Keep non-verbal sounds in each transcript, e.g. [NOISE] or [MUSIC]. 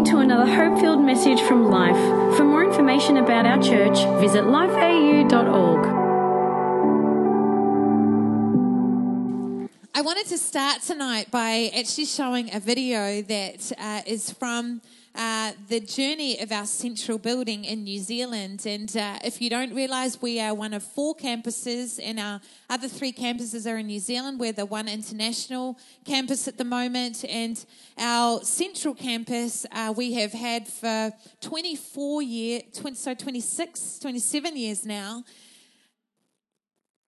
listening to another hope filled message from Life. For more information about our church, visit lifeau.org. I wanted to start tonight by actually showing a video that uh, is from uh, the journey of our central building in New Zealand. And uh, if you don't realize, we are one of four campuses, and our other three campuses are in New Zealand. We're the one international campus at the moment. And our central campus, uh, we have had for 24 years, 20, so 26, 27 years now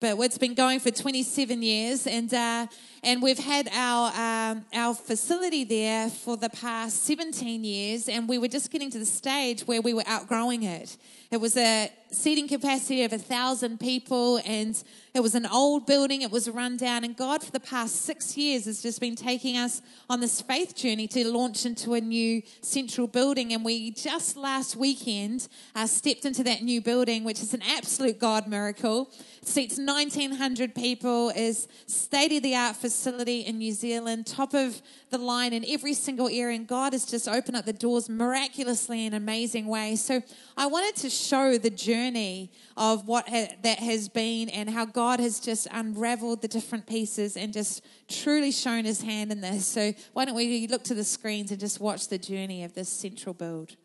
but it's been going for 27 years, and uh, and we've had our um, our facility there for the past 17 years, and we were just getting to the stage where we were outgrowing it. It was a seating capacity of a thousand people, and it was an old building. It was run down, and God, for the past six years, has just been taking us on this faith journey to launch into a new central building. And we just last weekend uh, stepped into that new building, which is an absolute God miracle. It seats 1,900 people, is state of the art facility in New Zealand, top of the line in every single area, and God has just opened up the doors miraculously in an amazing ways. So I wanted to show the journey of what ha- that has been and how God has just unraveled the different pieces and just truly shown his hand in this. So why don't we look to the screens and just watch the journey of this central build?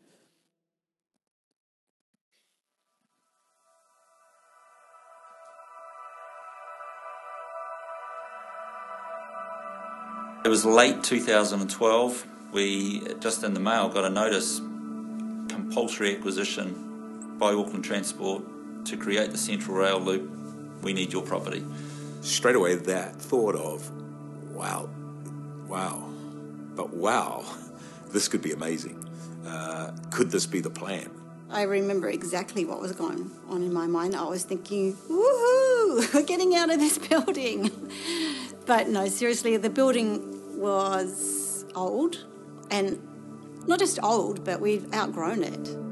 It was late 2012. We just in the mail got a notice compulsory acquisition by Auckland Transport to create the Central Rail Loop. We need your property. Straight away, that thought of, wow, wow, but wow, [LAUGHS] this could be amazing. Uh, could this be the plan? I remember exactly what was going on in my mind. I was thinking, woohoo, [LAUGHS] we're getting out of this [LAUGHS] building. but no, seriously, the building was old and not just old, but we've outgrown it.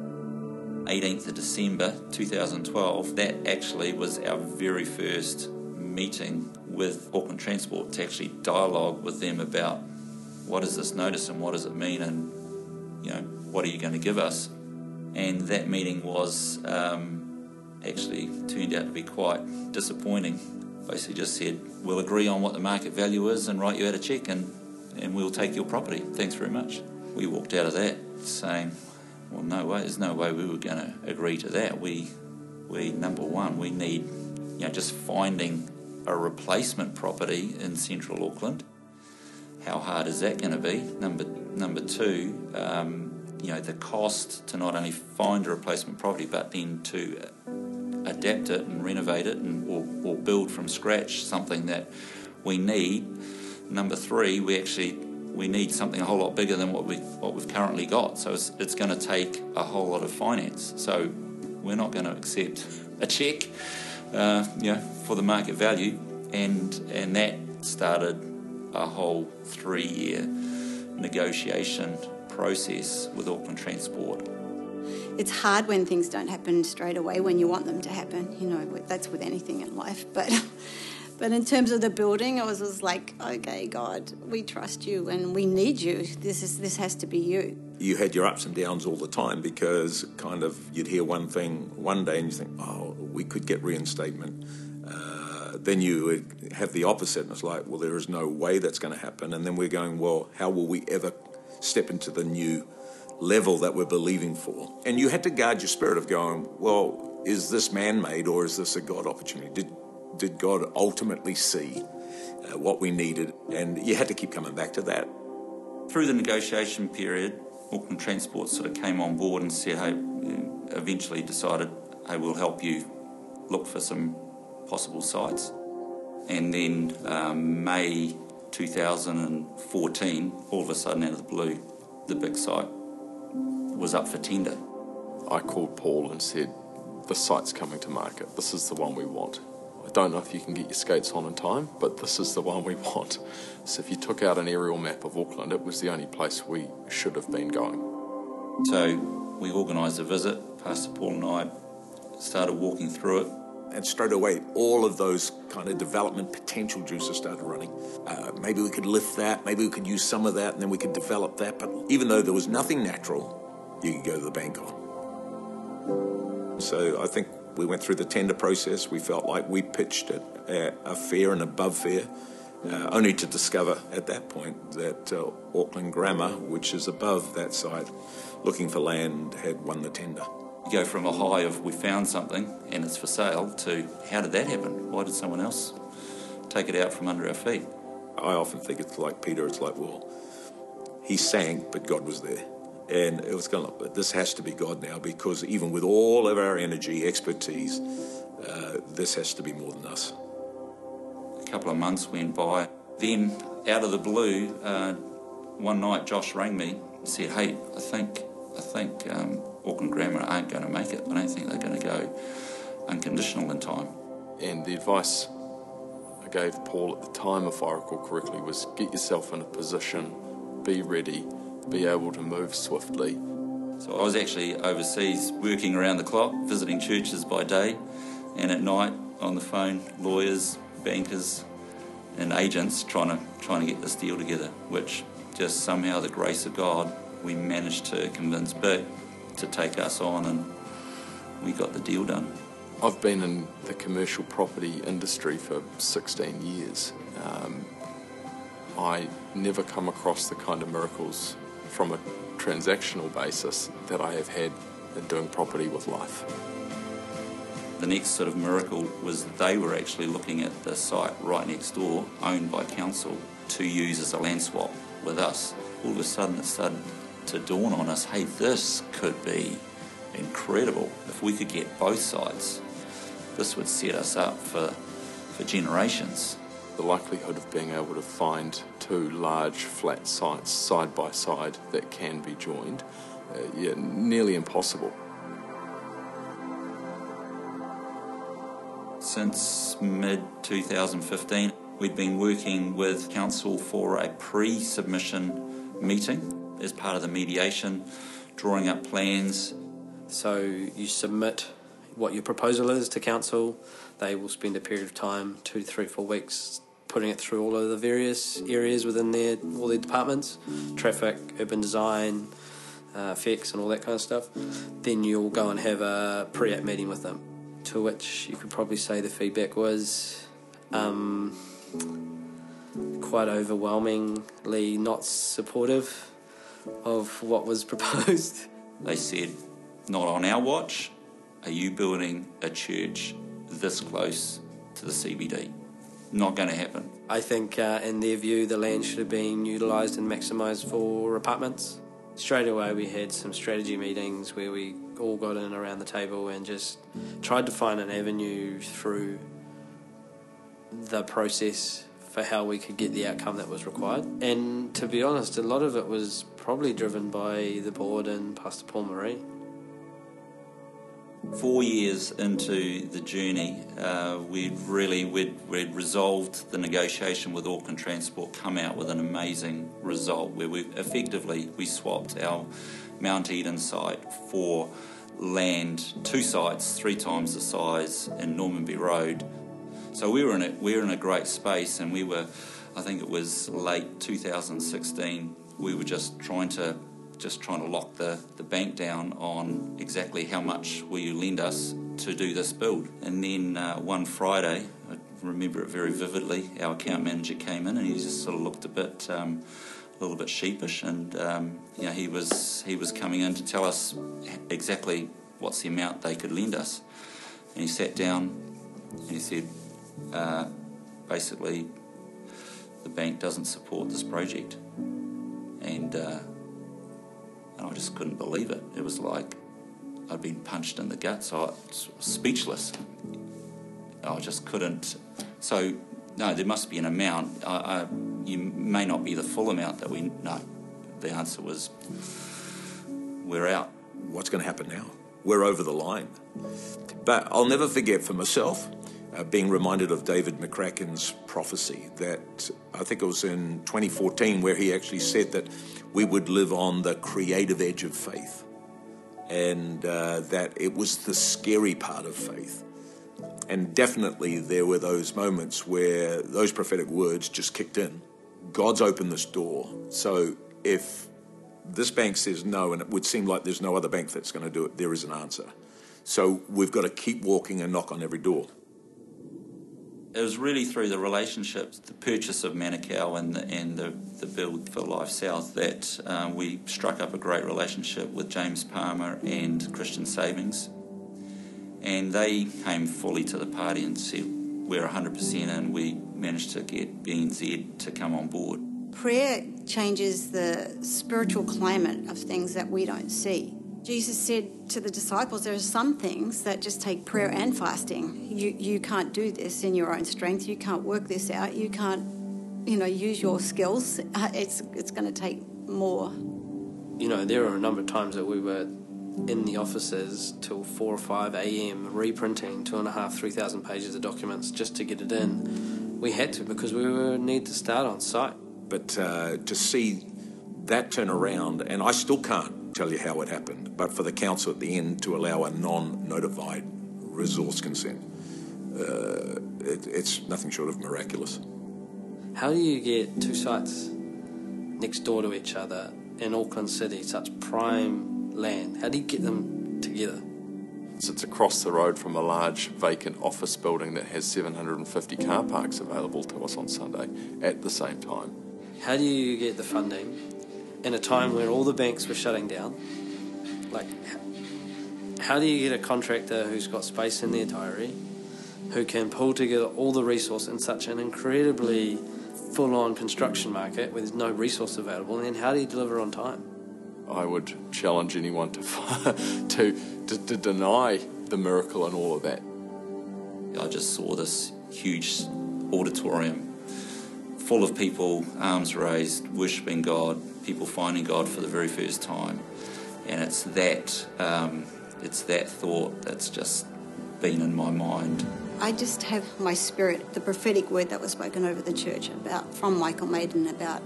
18th of December 2012, that actually was our very first meeting with Auckland Transport to actually dialogue with them about what is this notice and what does it mean and you know what are you going to give us? And that meeting was um, actually turned out to be quite disappointing. Basically just said we'll agree on what the market value is and write you out a check and, and we'll take your property. Thanks very much. We walked out of that saying well no way there's no way we were going to agree to that we we number one we need you know just finding a replacement property in central Auckland. How hard is that going to be? Number number two, um, you know, the cost to not only find a replacement property but then to adapt it and renovate it and or, or build from scratch something that we need. Number three, we actually we need something a whole lot bigger than what we what we've currently got. So it's, it's going to take a whole lot of finance. So we're not going to accept [LAUGHS] a check, uh, you know, for the market value, and and that started a whole three-year negotiation process with Auckland Transport. It's hard when things don't happen straight away when you want them to happen. You know, that's with anything in life. But [LAUGHS] but in terms of the building, I was, was like, okay, God, we trust you and we need you. This is this has to be you. You had your ups and downs all the time because kind of you'd hear one thing one day and you think, oh, we could get reinstatement. Uh, then you would have the opposite, and it's like, well, there is no way that's going to happen. And then we're going, well, how will we ever step into the new level that we're believing for? And you had to guard your spirit of going, well, is this man made or is this a God opportunity? Did, did God ultimately see uh, what we needed? And you had to keep coming back to that. Through the negotiation period, Auckland Transport sort of came on board and said, hey, eventually decided, hey, we'll help you look for some possible sites. And then um, May 2014, all of a sudden out of the blue, the big site was up for tender. I called Paul and said, the site's coming to market. This is the one we want. I don't know if you can get your skates on in time, but this is the one we [LAUGHS] want. So if you took out an aerial map of Auckland, it was the only place we should have been going. So we organised a visit. Pastor Paul and I started walking through it. And straight away, all of those kind of development potential juices started running. Uh, maybe we could lift that, maybe we could use some of that, and then we could develop that. But even though there was nothing natural, you could go to the bank on. So I think we went through the tender process. We felt like we pitched it at a fair and above fair. Uh, only to discover at that point that uh, Auckland Grammar, which is above that site, looking for land, had won the tender. You go from a high of we found something and it's for sale to how did that happen? Why did someone else take it out from under our feet? I often think it's like Peter, it's like, well, he sank, but God was there. And it was kind of, this has to be God now because even with all of our energy, expertise, uh, this has to be more than us. A couple of months went by. Then, out of the blue, uh, one night Josh rang me and said, "Hey, I think, I think um, Auckland Grammar aren't going to make it. I don't think they're going to go unconditional in time." And the advice I gave Paul at the time, if I recall correctly, was get yourself in a position, be ready, be able to move swiftly. So I was actually overseas working around the clock, visiting churches by day, and at night on the phone, lawyers, bankers, and agents trying to trying to get this deal together. Which just somehow the grace of God, we managed to convince Bick to take us on, and we got the deal done. I've been in the commercial property industry for 16 years. Um, I never come across the kind of miracles from a transactional basis that I have had in doing property with life. The next sort of miracle was they were actually looking at the site right next door, owned by council, to use as a land swap with us. All of a sudden it started to dawn on us, hey, this could be incredible. If we could get both sides, this would set us up for, for generations. The likelihood of being able to find two large flat sites side by side that can be joined, uh, yeah, nearly impossible. Since mid 2015, we'd been working with Council for a pre submission meeting as part of the mediation, drawing up plans. So you submit what your proposal is to Council. They will spend a period of time, two to three, four weeks, putting it through all of the various areas within their all their departments traffic, urban design, uh, FX, and all that kind of stuff. Then you'll go and have a pre app meeting with them to which you could probably say the feedback was um, quite overwhelmingly not supportive of what was [LAUGHS] proposed. They said, Not on our watch. Are you building a church this close to the CBD? Not going to happen. I think, uh, in their view, the land should have been utilised and maximised for apartments. Straight away, we had some strategy meetings where we all got in around the table and just tried to find an avenue through the process for how we could get the outcome that was required. And to be honest, a lot of it was probably driven by the board and Pastor Paul Maree. Four years into the journey, uh, we'd really we'd, we'd resolved the negotiation with Auckland Transport, come out with an amazing result where we effectively we swapped our Mount Eden site for land, two sites, three times the size in Normanby Road. So we were in a we were in a great space, and we were, I think it was late 2016. We were just trying to just trying to lock the, the bank down on exactly how much will you lend us to do this build. And then uh, one Friday, I remember it very vividly, our account manager came in and he just sort of looked a bit. Um, a little bit sheepish, and um, you know he was he was coming in to tell us exactly what's the amount they could lend us. And he sat down and he said, uh, basically, the bank doesn't support this project, and uh, and I just couldn't believe it. It was like I'd been punched in the guts. I was speechless. I just couldn't. So no, there must be an amount. I, I, you may not be the full amount that we know. The answer was, we're out. What's going to happen now? We're over the line. But I'll never forget for myself uh, being reminded of David McCracken's prophecy that I think it was in 2014 where he actually said that we would live on the creative edge of faith and uh, that it was the scary part of faith And definitely there were those moments where those prophetic words just kicked in. God's opened this door. So if this bank says no, and it would seem like there's no other bank that's going to do it, there is an answer. So we've got to keep walking and knock on every door. It was really through the relationships, the purchase of Manukau and the, and the, the build for Life South that um, we struck up a great relationship with James Palmer and Christian Savings. And they came fully to the party and said, We're 100% in. We managed to get BNZ to come on board. Prayer changes the spiritual climate of things that we don't see. Jesus said to the disciples, there are some things that just take prayer and fasting. You, you can't do this in your own strength. You can't work this out. You can't, you know, use your skills. Uh, It's, it's going to take more. You know, there are a number of times that we were in the offices till 4 or 5 a.m. reprinting two and a half, three thousand pages of documents just to get it in. We had to because we were need to start on site. But uh, to see that turn around, and I still can't tell you how it happened, but for the council at the end to allow a non notified resource consent, uh, it, it's nothing short of miraculous. How do you get two sites next door to each other in Auckland City, such prime land? How do you get them together? It's across the road from a large vacant office building that has 750 car parks available to us on Sunday at the same time. How do you get the funding in a time where all the banks were shutting down? Like, how do you get a contractor who's got space in their diary, who can pull together all the resource in such an incredibly full-on construction market where there's no resource available, and then how do you deliver on time? I would challenge anyone to, [LAUGHS] to, to, to deny the miracle and all of that. I just saw this huge auditorium full of people, arms raised, worshipping God, people finding God for the very first time. And it's that, um, it's that thought that's just been in my mind. I just have my spirit, the prophetic word that was spoken over the church about from Michael Maiden about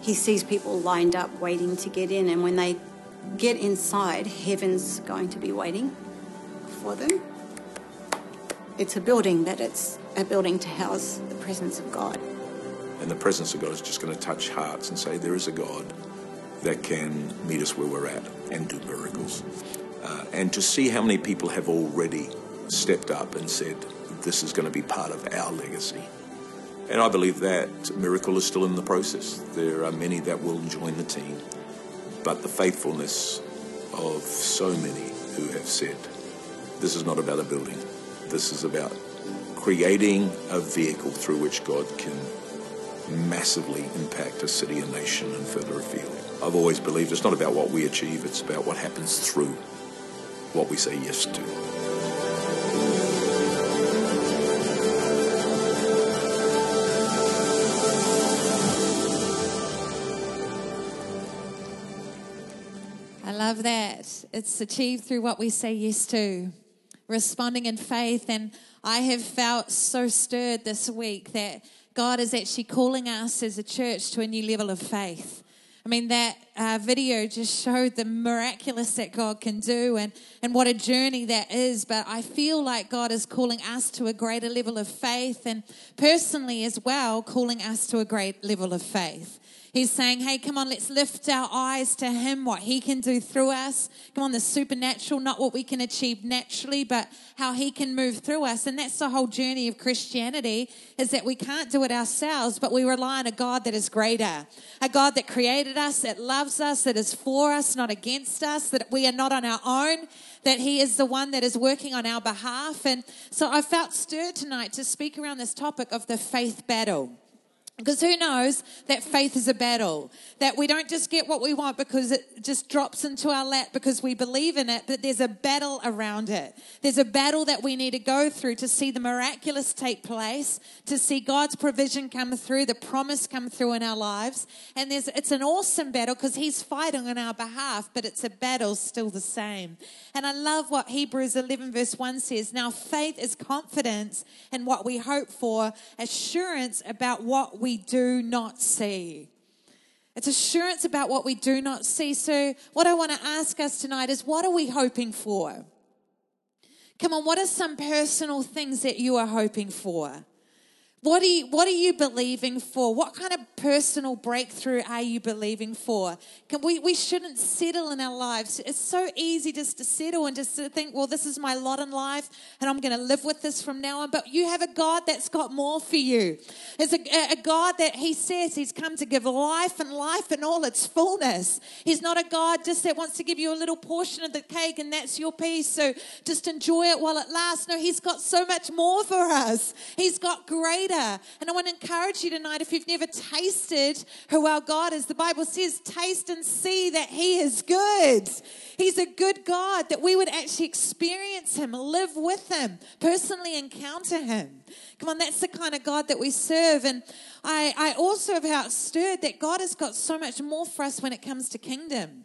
he sees people lined up waiting to get in, and when they get inside, heaven's going to be waiting for them. It's a building that it's a building to house the presence of God. And the presence of God is just going to touch hearts and say, there is a God that can meet us where we're at and do miracles. Uh, and to see how many people have already stepped up and said, this is going to be part of our legacy. And I believe that miracle is still in the process. There are many that will join the team. But the faithfulness of so many who have said, this is not about a building. This is about creating a vehicle through which God can massively impact a city, a nation, and further afield. I've always believed it's not about what we achieve, it's about what happens through what we say yes to. I love that. It's achieved through what we say yes to, responding in faith. And I have felt so stirred this week that God is actually calling us as a church to a new level of faith. I mean, that uh, video just showed the miraculous that God can do and, and what a journey that is. But I feel like God is calling us to a greater level of faith and personally as well, calling us to a great level of faith. He's saying, hey, come on, let's lift our eyes to Him, what He can do through us. Come on, the supernatural, not what we can achieve naturally, but how He can move through us. And that's the whole journey of Christianity, is that we can't do it ourselves, but we rely on a God that is greater. A God that created us, that loves us, that is for us, not against us, that we are not on our own, that He is the one that is working on our behalf. And so I felt stirred tonight to speak around this topic of the faith battle. Because who knows that faith is a battle? That we don't just get what we want because it just drops into our lap because we believe in it, but there's a battle around it. There's a battle that we need to go through to see the miraculous take place, to see God's provision come through, the promise come through in our lives. And there's, it's an awesome battle because He's fighting on our behalf, but it's a battle still the same. And I love what Hebrews 11 verse 1 says. Now faith is confidence in what we hope for, assurance about what we do not see. It's assurance about what we do not see. So, what I want to ask us tonight is what are we hoping for? Come on, what are some personal things that you are hoping for? What are, you, what are you believing for? What kind of personal breakthrough are you believing for? Can we, we shouldn't settle in our lives. It's so easy just to settle and just to think, well, this is my lot in life and I'm going to live with this from now on. But you have a God that's got more for you. It's a, a God that He says He's come to give life and life in all its fullness. He's not a God just that wants to give you a little portion of the cake and that's your piece. So just enjoy it while it lasts. No, He's got so much more for us. He's got great And I want to encourage you tonight if you've never tasted who our God is, the Bible says, taste and see that He is good. He's a good God, that we would actually experience Him, live with Him, personally encounter Him. Come on, that's the kind of God that we serve. And I, I also have how stirred that God has got so much more for us when it comes to kingdom.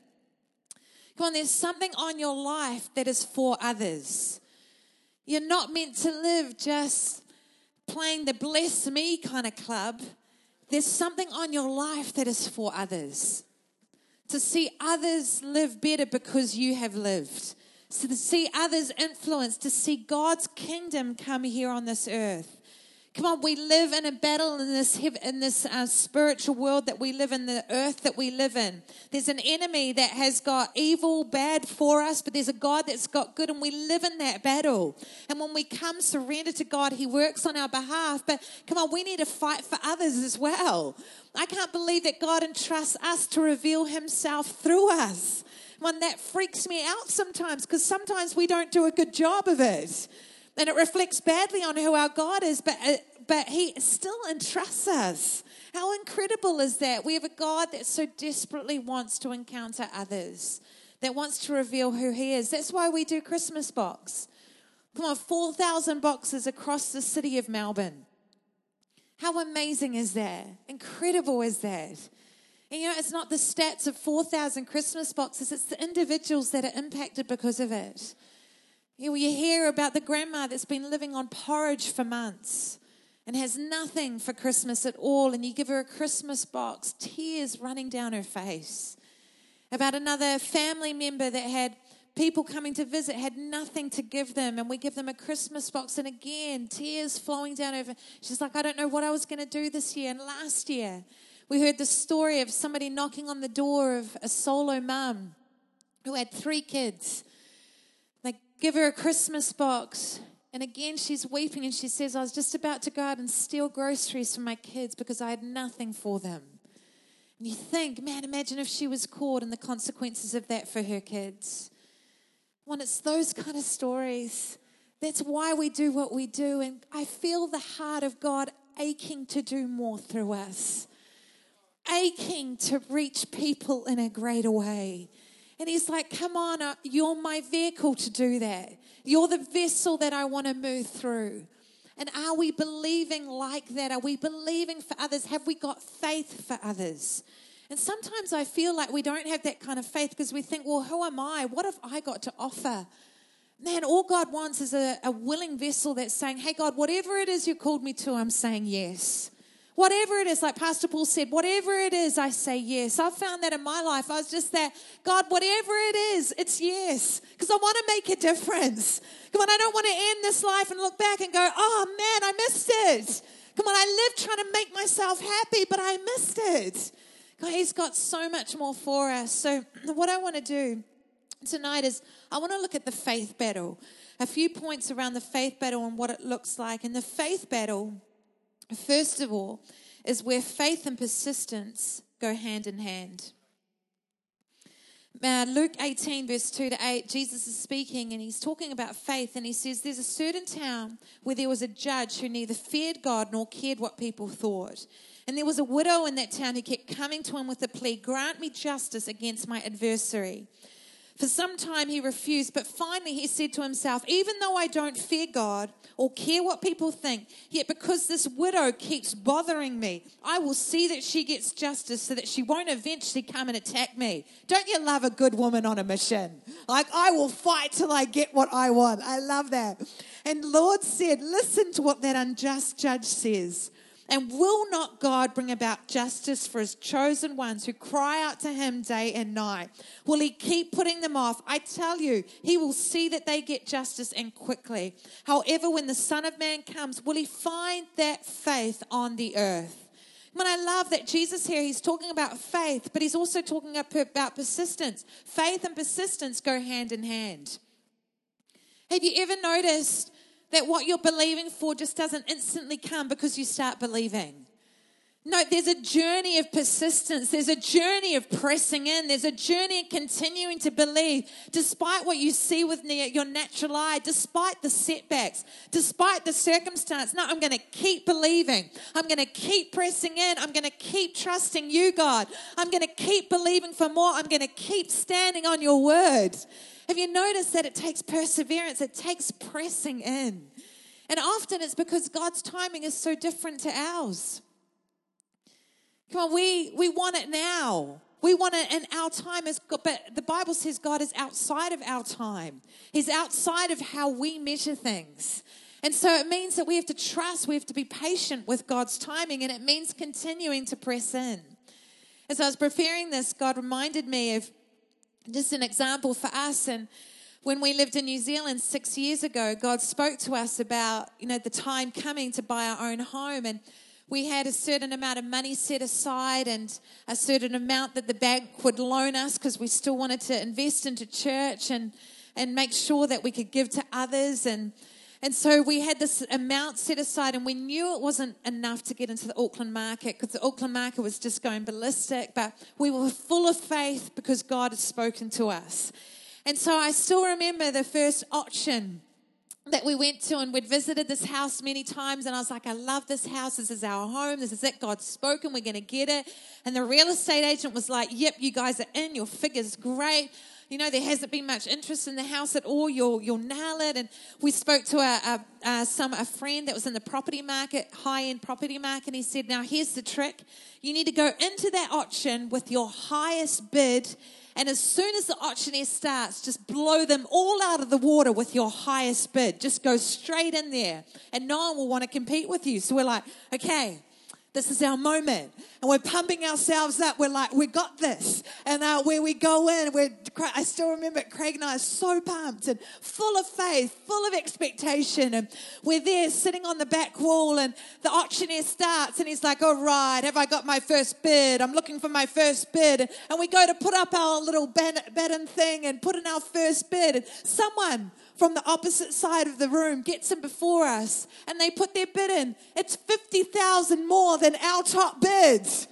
Come on, there's something on your life that is for others. You're not meant to live just playing the bless me kind of club, there's something on your life that is for others. To see others live better because you have lived. So to see others influence, to see God's kingdom come here on this earth. Come on, we live in a battle in this in this uh, spiritual world that we live in, the earth that we live in. There's an enemy that has got evil, bad for us, but there's a God that's got good, and we live in that battle. And when we come surrender to God, He works on our behalf. But come on, we need to fight for others as well. I can't believe that God entrusts us to reveal Himself through us. One that freaks me out sometimes because sometimes we don't do a good job of it and it reflects badly on who our God is, but, uh, but He still entrusts us. How incredible is that? We have a God that so desperately wants to encounter others, that wants to reveal who He is. That's why we do Christmas box. Come on, 4,000 boxes across the city of Melbourne. How amazing is that? Incredible is that? And you know, it's not the stats of 4,000 Christmas boxes, it's the individuals that are impacted because of it. You hear about the grandma that's been living on porridge for months and has nothing for Christmas at all, and you give her a Christmas box, tears running down her face. About another family member that had people coming to visit, had nothing to give them, and we give them a Christmas box, and again, tears flowing down over. She's like, I don't know what I was going to do this year. And last year, we heard the story of somebody knocking on the door of a solo mum who had three kids give her a Christmas box. And again, she's weeping and she says, I was just about to go out and steal groceries for my kids because I had nothing for them. And you think, man, imagine if she was caught and the consequences of that for her kids. When it's those kind of stories, that's why we do what we do. And I feel the heart of God aching to do more through us, aching to reach people in a greater way. And he's like, Come on, uh, you're my vehicle to do that. You're the vessel that I want to move through. And are we believing like that? Are we believing for others? Have we got faith for others? And sometimes I feel like we don't have that kind of faith because we think, well, who am I? What have I got to offer? Man, all God wants is a, a willing vessel that's saying, hey, God, whatever it is you called me to, I'm saying yes. Whatever it is, like Pastor Paul said, whatever it is, I say yes. I've found that in my life. I was just that, God, whatever it is, it's yes. Because I want to make a difference. Come on, I don't want to end this life and look back and go, oh man, I missed it. Come on, I lived trying to make myself happy, but I missed it. God, He's got so much more for us. So, [CLEARS THROAT] what I want to do tonight is I want to look at the faith battle. A few points around the faith battle and what it looks like. And the faith battle First of all, is where faith and persistence go hand in hand. Uh, Luke 18, verse 2 to 8, Jesus is speaking and he's talking about faith. And he says, There's a certain town where there was a judge who neither feared God nor cared what people thought. And there was a widow in that town who kept coming to him with a plea Grant me justice against my adversary. For some time he refused, but finally he said to himself, Even though I don't fear God or care what people think, yet because this widow keeps bothering me, I will see that she gets justice so that she won't eventually come and attack me. Don't you love a good woman on a mission? Like, I will fight till I get what I want. I love that. And Lord said, Listen to what that unjust judge says. And will not God bring about justice for his chosen ones who cry out to him day and night? Will he keep putting them off? I tell you, he will see that they get justice and quickly. However, when the Son of Man comes, will he find that faith on the earth? When I love that Jesus here, he's talking about faith, but he's also talking about persistence. Faith and persistence go hand in hand. Have you ever noticed that what you're believing for just doesn't instantly come because you start believing. No, there's a journey of persistence. There's a journey of pressing in. There's a journey of continuing to believe despite what you see with your natural eye, despite the setbacks, despite the circumstance. No, I'm going to keep believing. I'm going to keep pressing in. I'm going to keep trusting you, God. I'm going to keep believing for more. I'm going to keep standing on your word. Have you noticed that it takes perseverance? It takes pressing in. And often it's because God's timing is so different to ours. Come on, we, we want it now. We want it in our time, God, but the Bible says God is outside of our time. He's outside of how we measure things. And so it means that we have to trust, we have to be patient with God's timing, and it means continuing to press in. As I was preparing this, God reminded me of just an example for us and when we lived in New Zealand six years ago, God spoke to us about, you know, the time coming to buy our own home. And we had a certain amount of money set aside and a certain amount that the bank would loan us because we still wanted to invest into church and, and make sure that we could give to others. And, and so we had this amount set aside, and we knew it wasn't enough to get into the Auckland market because the Auckland market was just going ballistic. But we were full of faith because God had spoken to us. And so I still remember the first auction that we went to and we'd visited this house many times and I was like, I love this house. This is our home. This is it. God's spoken. We're going to get it. And the real estate agent was like, yep, you guys are in. Your figure's great you know, there hasn't been much interest in the house at all. You'll, you'll nail it. And we spoke to a, a, a, some, a friend that was in the property market, high end property market. And he said, Now, here's the trick you need to go into that auction with your highest bid. And as soon as the auctioneer starts, just blow them all out of the water with your highest bid. Just go straight in there, and no one will want to compete with you. So we're like, okay, this is our moment. And we're pumping ourselves up. We're like, we got this. And uh, where we go in, we're, I still remember Craig and I are so pumped and full of faith, full of expectation. And we're there sitting on the back wall, and the auctioneer starts, and he's like, all right, have I got my first bid? I'm looking for my first bid. And we go to put up our little bed thing and put in our first bid. And someone from the opposite side of the room gets in before us and they put their bid in. It's 50,000 more than our top bids.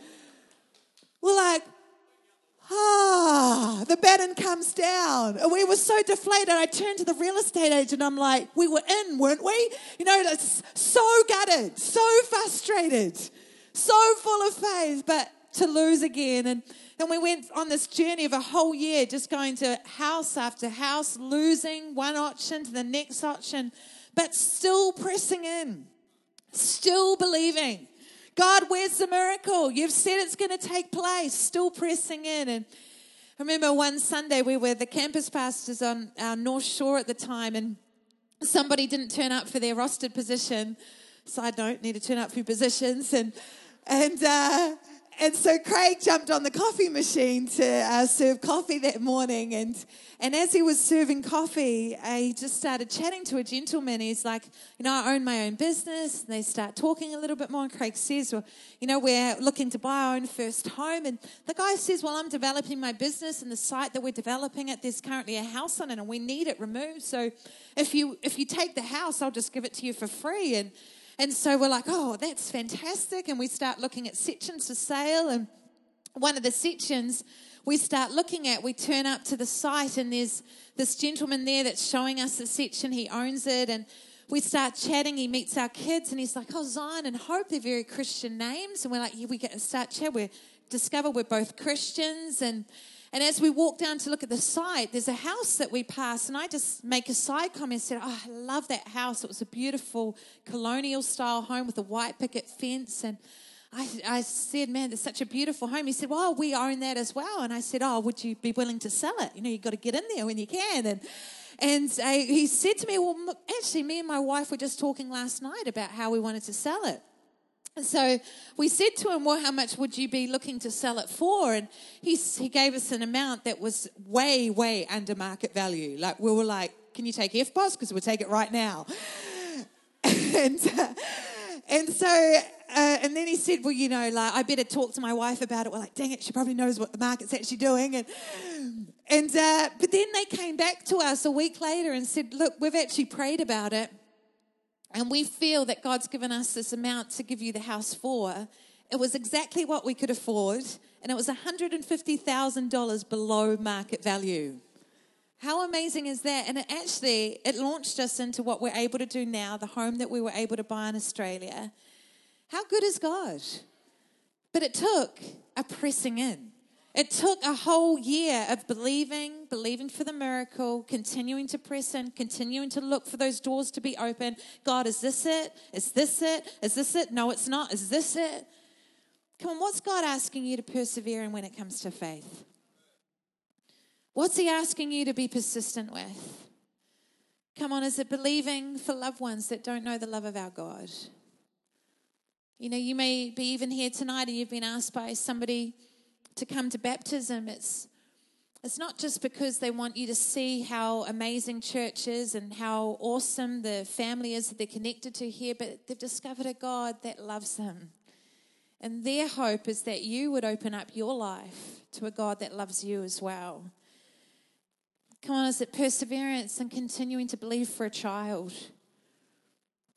We're like, ah, the bid comes down. And we were so deflated. I turned to the real estate agent. I'm like, we were in, weren't we? You know, so gutted, so frustrated, so full of faith, but to lose again. And and we went on this journey of a whole year, just going to house after house, losing one auction to the next auction, but still pressing in, still believing. God, where's the miracle? You've said it's going to take place, still pressing in. And I remember one Sunday we were the campus pastors on our North Shore at the time, and somebody didn't turn up for their rostered position. Side note, need to turn up for positions. And, and, uh, and so Craig jumped on the coffee machine to uh, serve coffee that morning. And, and as he was serving coffee, he just started chatting to a gentleman. He's like, You know, I own my own business. And they start talking a little bit more. And Craig says, Well, you know, we're looking to buy our own first home. And the guy says, Well, I'm developing my business, and the site that we're developing it, there's currently a house on it, and we need it removed. So if you, if you take the house, I'll just give it to you for free. And and so we're like, oh, that's fantastic. And we start looking at sections for sale. And one of the sections we start looking at, we turn up to the site, and there's this gentleman there that's showing us the section. He owns it. And we start chatting. He meets our kids, and he's like, oh, Zion and Hope, they're very Christian names. And we're like, yeah, we get to start chat. We discover we're both Christians. And and as we walk down to look at the site, there's a house that we pass, and I just make a side comment and said, Oh, I love that house. It was a beautiful colonial style home with a white picket fence. And I, I said, Man, it's such a beautiful home. He said, Well, we own that as well. And I said, Oh, would you be willing to sell it? You know, you've got to get in there when you can. And and he said to me, Well, actually, me and my wife were just talking last night about how we wanted to sell it. So we said to him, Well, how much would you be looking to sell it for? And he, he gave us an amount that was way, way under market value. Like, we were like, Can you take EFTPOS? Because we'll take it right now. [LAUGHS] and, uh, and so, uh, and then he said, Well, you know, like, I better talk to my wife about it. We're like, Dang it, she probably knows what the market's actually doing. And, and uh, but then they came back to us a week later and said, Look, we've actually prayed about it and we feel that God's given us this amount to give you the house for, it was exactly what we could afford, and it was $150,000 below market value. How amazing is that? And it actually it launched us into what we're able to do now, the home that we were able to buy in Australia. How good is God? But it took a pressing in. It took a whole year of believing, believing for the miracle, continuing to press in, continuing to look for those doors to be open. God, is this it? Is this it? Is this it? No, it's not. Is this it? Come on, what's God asking you to persevere in when it comes to faith? What's He asking you to be persistent with? Come on, is it believing for loved ones that don't know the love of our God? You know, you may be even here tonight and you've been asked by somebody to come to baptism, it's it's not just because they want you to see how amazing church is and how awesome the family is that they're connected to here, but they've discovered a God that loves them. And their hope is that you would open up your life to a God that loves you as well. Come on, is it perseverance and continuing to believe for a child?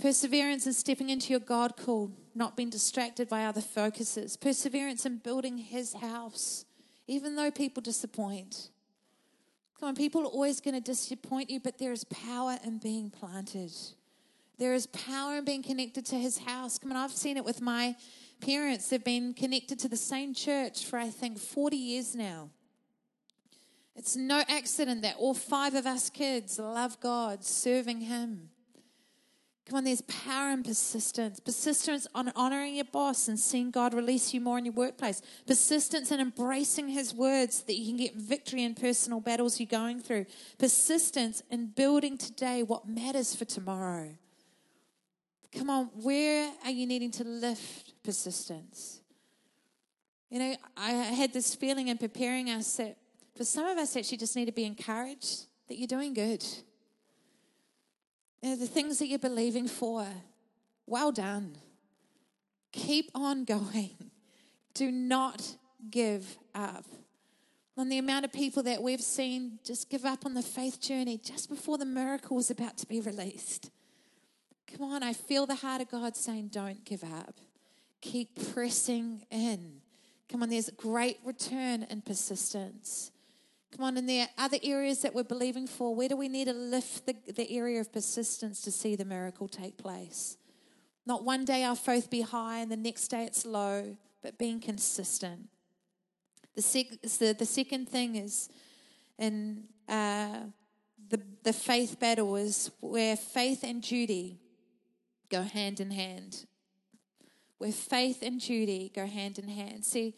Perseverance in stepping into your God call, not being distracted by other focuses. Perseverance in building His house, even though people disappoint. Come on, people are always going to disappoint you, but there is power in being planted. There is power in being connected to His house. Come on, I've seen it with my parents. They've been connected to the same church for, I think, 40 years now. It's no accident that all five of us kids love God, serving Him. Come on, there's power and persistence. Persistence on honoring your boss and seeing God release you more in your workplace. Persistence in embracing His words that you can get victory in personal battles you're going through. Persistence in building today what matters for tomorrow. Come on, where are you needing to lift persistence? You know, I had this feeling in preparing us that for some of us actually just need to be encouraged that you're doing good you know, the things that you're believing for, well done. Keep on going. [LAUGHS] Do not give up. On the amount of people that we've seen just give up on the faith journey just before the miracle was about to be released. Come on, I feel the heart of God saying, don't give up. Keep pressing in. Come on, there's great return and persistence. Come on, and there other areas that we're believing for. Where do we need to lift the, the area of persistence to see the miracle take place? Not one day our faith be high and the next day it's low, but being consistent. The, sec- the, the second thing is in uh, the, the faith battle is where faith and duty go hand in hand. Where faith and duty go hand in hand. See,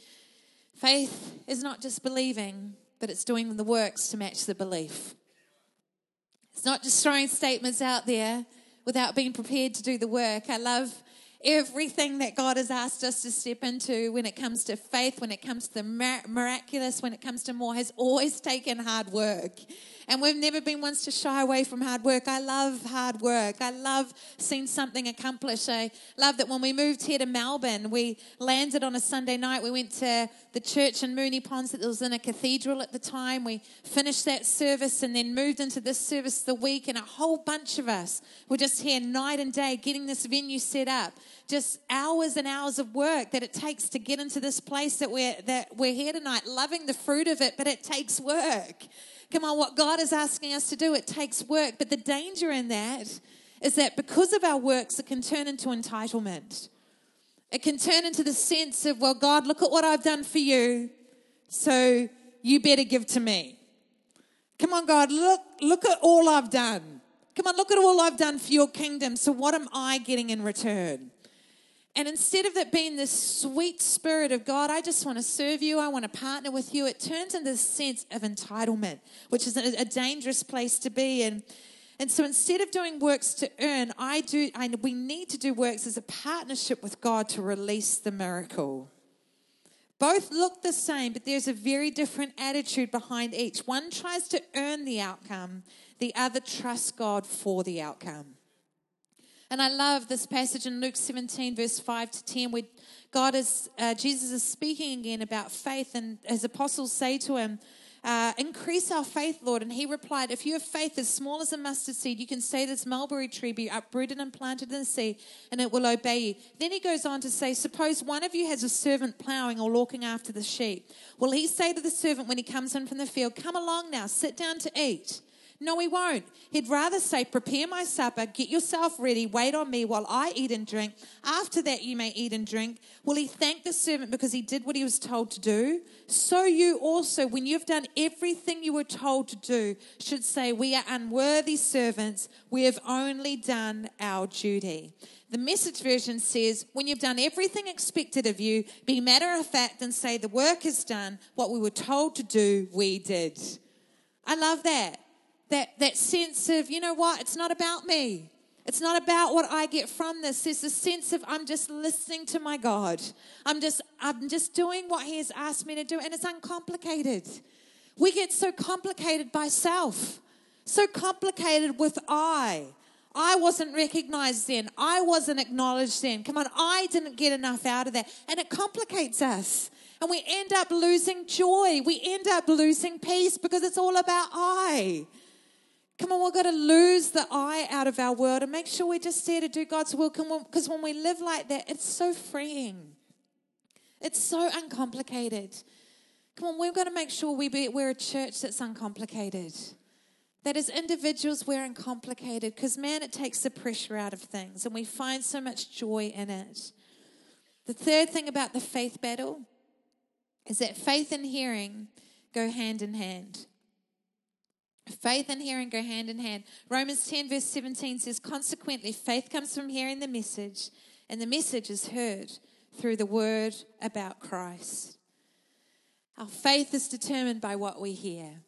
faith is not just believing, but it's doing the works to match the belief. It's not just throwing statements out there without being prepared to do the work. I love everything that God has asked us to step into when it comes to faith, when it comes to the miraculous, when it comes to more, has always taken hard work. And we've never been ones to shy away from hard work. I love hard work. I love seeing something accomplished. I love that when we moved here to Melbourne, we landed on a Sunday night. We went to the church in Moonee Ponds that was in a cathedral at the time. We finished that service and then moved into this service the week, and a whole bunch of us were just here night and day getting this venue set up. Just hours and hours of work that it takes to get into this place that we're that we're here tonight, loving the fruit of it, but it takes work. Come on, what God is asking us to do, it takes work. But the danger in that is that because of our works, it can turn into entitlement. It can turn into the sense of, well, God, look at what I've done for you, so you better give to me. Come on, God, look, look at all I've done. Come on, look at all I've done for your kingdom. So what am I getting in return? And instead of it being this sweet spirit of God, I just want to serve you, I want to partner with you, it turns into this sense of entitlement, which is a, dangerous place to be. And And so instead of doing works to earn, I do I, we need to do works as a partnership with God to release the miracle. Both look the same, but there's a very different attitude behind each. One tries to earn the outcome, the other trusts God for the outcome. And I love this passage in Luke 17, verse 5 to 10, where God is, uh, Jesus is speaking again about faith, and his apostles say to him, uh, increase our faith, Lord. And he replied, If you have faith as small as a mustard seed, you can say this mulberry tree be uprooted and planted in the sea, and it will obey you. Then he goes on to say, Suppose one of you has a servant plowing or looking after the sheep. Will he say to the servant when he comes in from the field, Come along now, sit down to eat? No, he won't. He'd rather say, Prepare my supper, get yourself ready, wait on me while I eat and drink. After that, you may eat and drink. Will he thank the servant because he did what he was told to do? So you also, when you've done everything you were told to do, should say, We are unworthy servants. We have only done our duty. The message version says, When you've done everything expected of you, be matter of fact and say, The work is done. What we were told to do, we did. I love that that, that sense of, you know what, it's not about me. It's not about what I get from this. There's a sense of I'm just listening to my God. I'm just I'm just doing what He has asked me to do, and it's uncomplicated. We get so complicated by self, so complicated with I. I wasn't recognized then. I wasn't acknowledged then. Come on, I didn't get enough out of that. And it complicates us. And we end up losing joy. We end up losing peace because it's all about I. Come on, we've got to lose the I out of our world and make sure we're just there to do God's will. Because when we live like that, it's so freeing. It's so uncomplicated. Come on, we've got to make sure we be, we're a church that's uncomplicated. That as individuals, we're uncomplicated. Because, man, it takes the pressure out of things and we find so much joy in it. The third thing about the faith battle is that faith and hearing go hand in hand. Faith and hearing go hand in hand. Romans 10, verse 17 says, Consequently, faith comes from hearing the message, and the message is heard through the word about Christ. Our faith is determined by what we hear.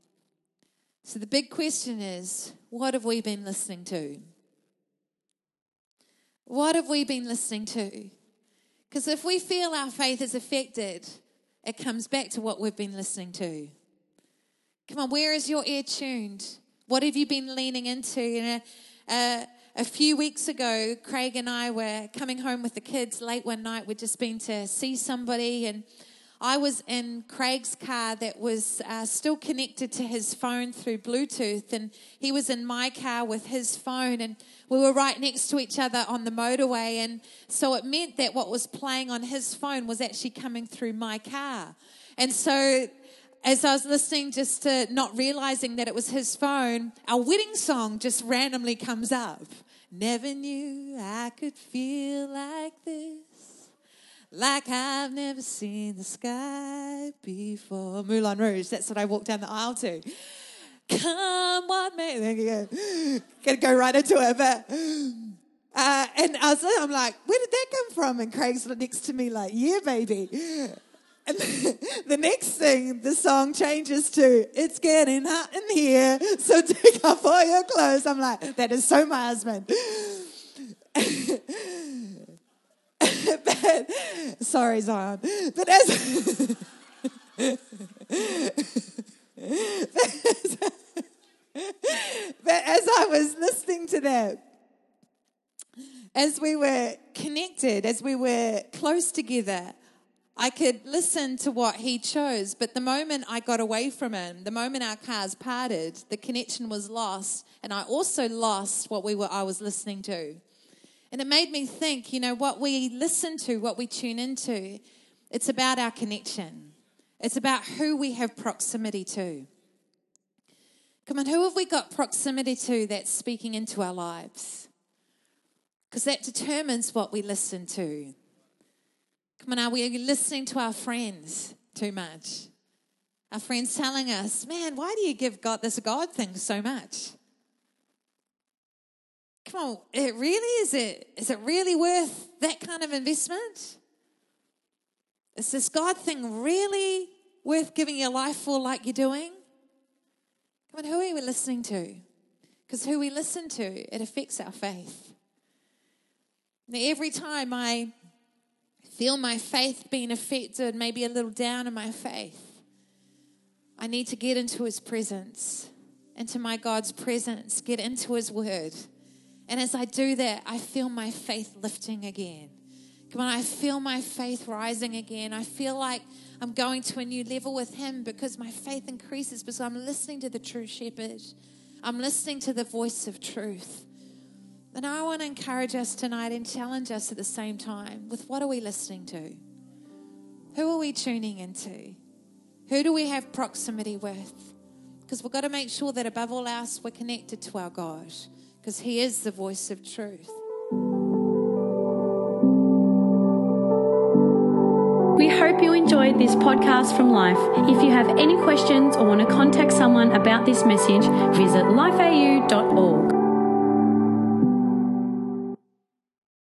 So the big question is what have we been listening to? What have we been listening to? Because if we feel our faith is affected, it comes back to what we've been listening to. Come on, where is your ear tuned? What have you been leaning into? You know, uh, a few weeks ago, Craig and I were coming home with the kids late one night. We'd just been to see somebody, and I was in Craig's car that was uh, still connected to his phone through Bluetooth, and he was in my car with his phone, and we were right next to each other on the motorway. And so it meant that what was playing on his phone was actually coming through my car. And so as I was listening, just to not realizing that it was his phone, our wedding song just randomly comes up. Never knew I could feel like this, like I've never seen the sky before. Moulin Rouge, that's what I walked down the aisle to. Come what may, there you go. Gonna go right into it, but. Uh, and I was, I'm like, where did that come from? And Craig's next to me, like, yeah, baby. And [LAUGHS] the next thing, the song changes to, It's getting hot in here, so [LAUGHS] take off all your clothes. I'm like, That is so my husband. [LAUGHS] but, sorry, Zion. But as. but as I was listening to that, as we were connected, as we were close together, I could listen to what he chose, but the moment I got away from him, the moment our cars parted, the connection was lost, and I also lost what we were I was listening to. And it made me think, you know, what we listen to, what we tune into, it's about our connection. It's about who we have proximity to. Come on, who have we got proximity to that's speaking into our lives? Because that determines what we listen to. Come on, are we listening to our friends too much? Our friends telling us, man, why do you give God this God thing so much? Come on, it really is it is it really worth that kind of investment? Is this God thing really worth giving your life for like you're doing? Come on, who are we listening to? Because who we listen to, it affects our faith. Now, every time I feel my faith being affected, maybe a little down in my faith, I need to get into His presence, into my God's presence, get into His Word. And as I do that, I feel my faith lifting again. Come on, I feel my faith rising again. I feel like I'm going to a new level with Him because my faith increases because I'm listening to the true shepherd. I'm listening to the voice of truth. And I want to encourage us tonight and challenge us at the same time with what are we listening to? Who are we tuning into? Who do we have proximity with? Because we've got to make sure that above all else, we're connected to our God because He is the voice of truth. We hope you enjoyed this podcast from Life. If you have any questions or want to contact someone about this message, visit lifeau.org.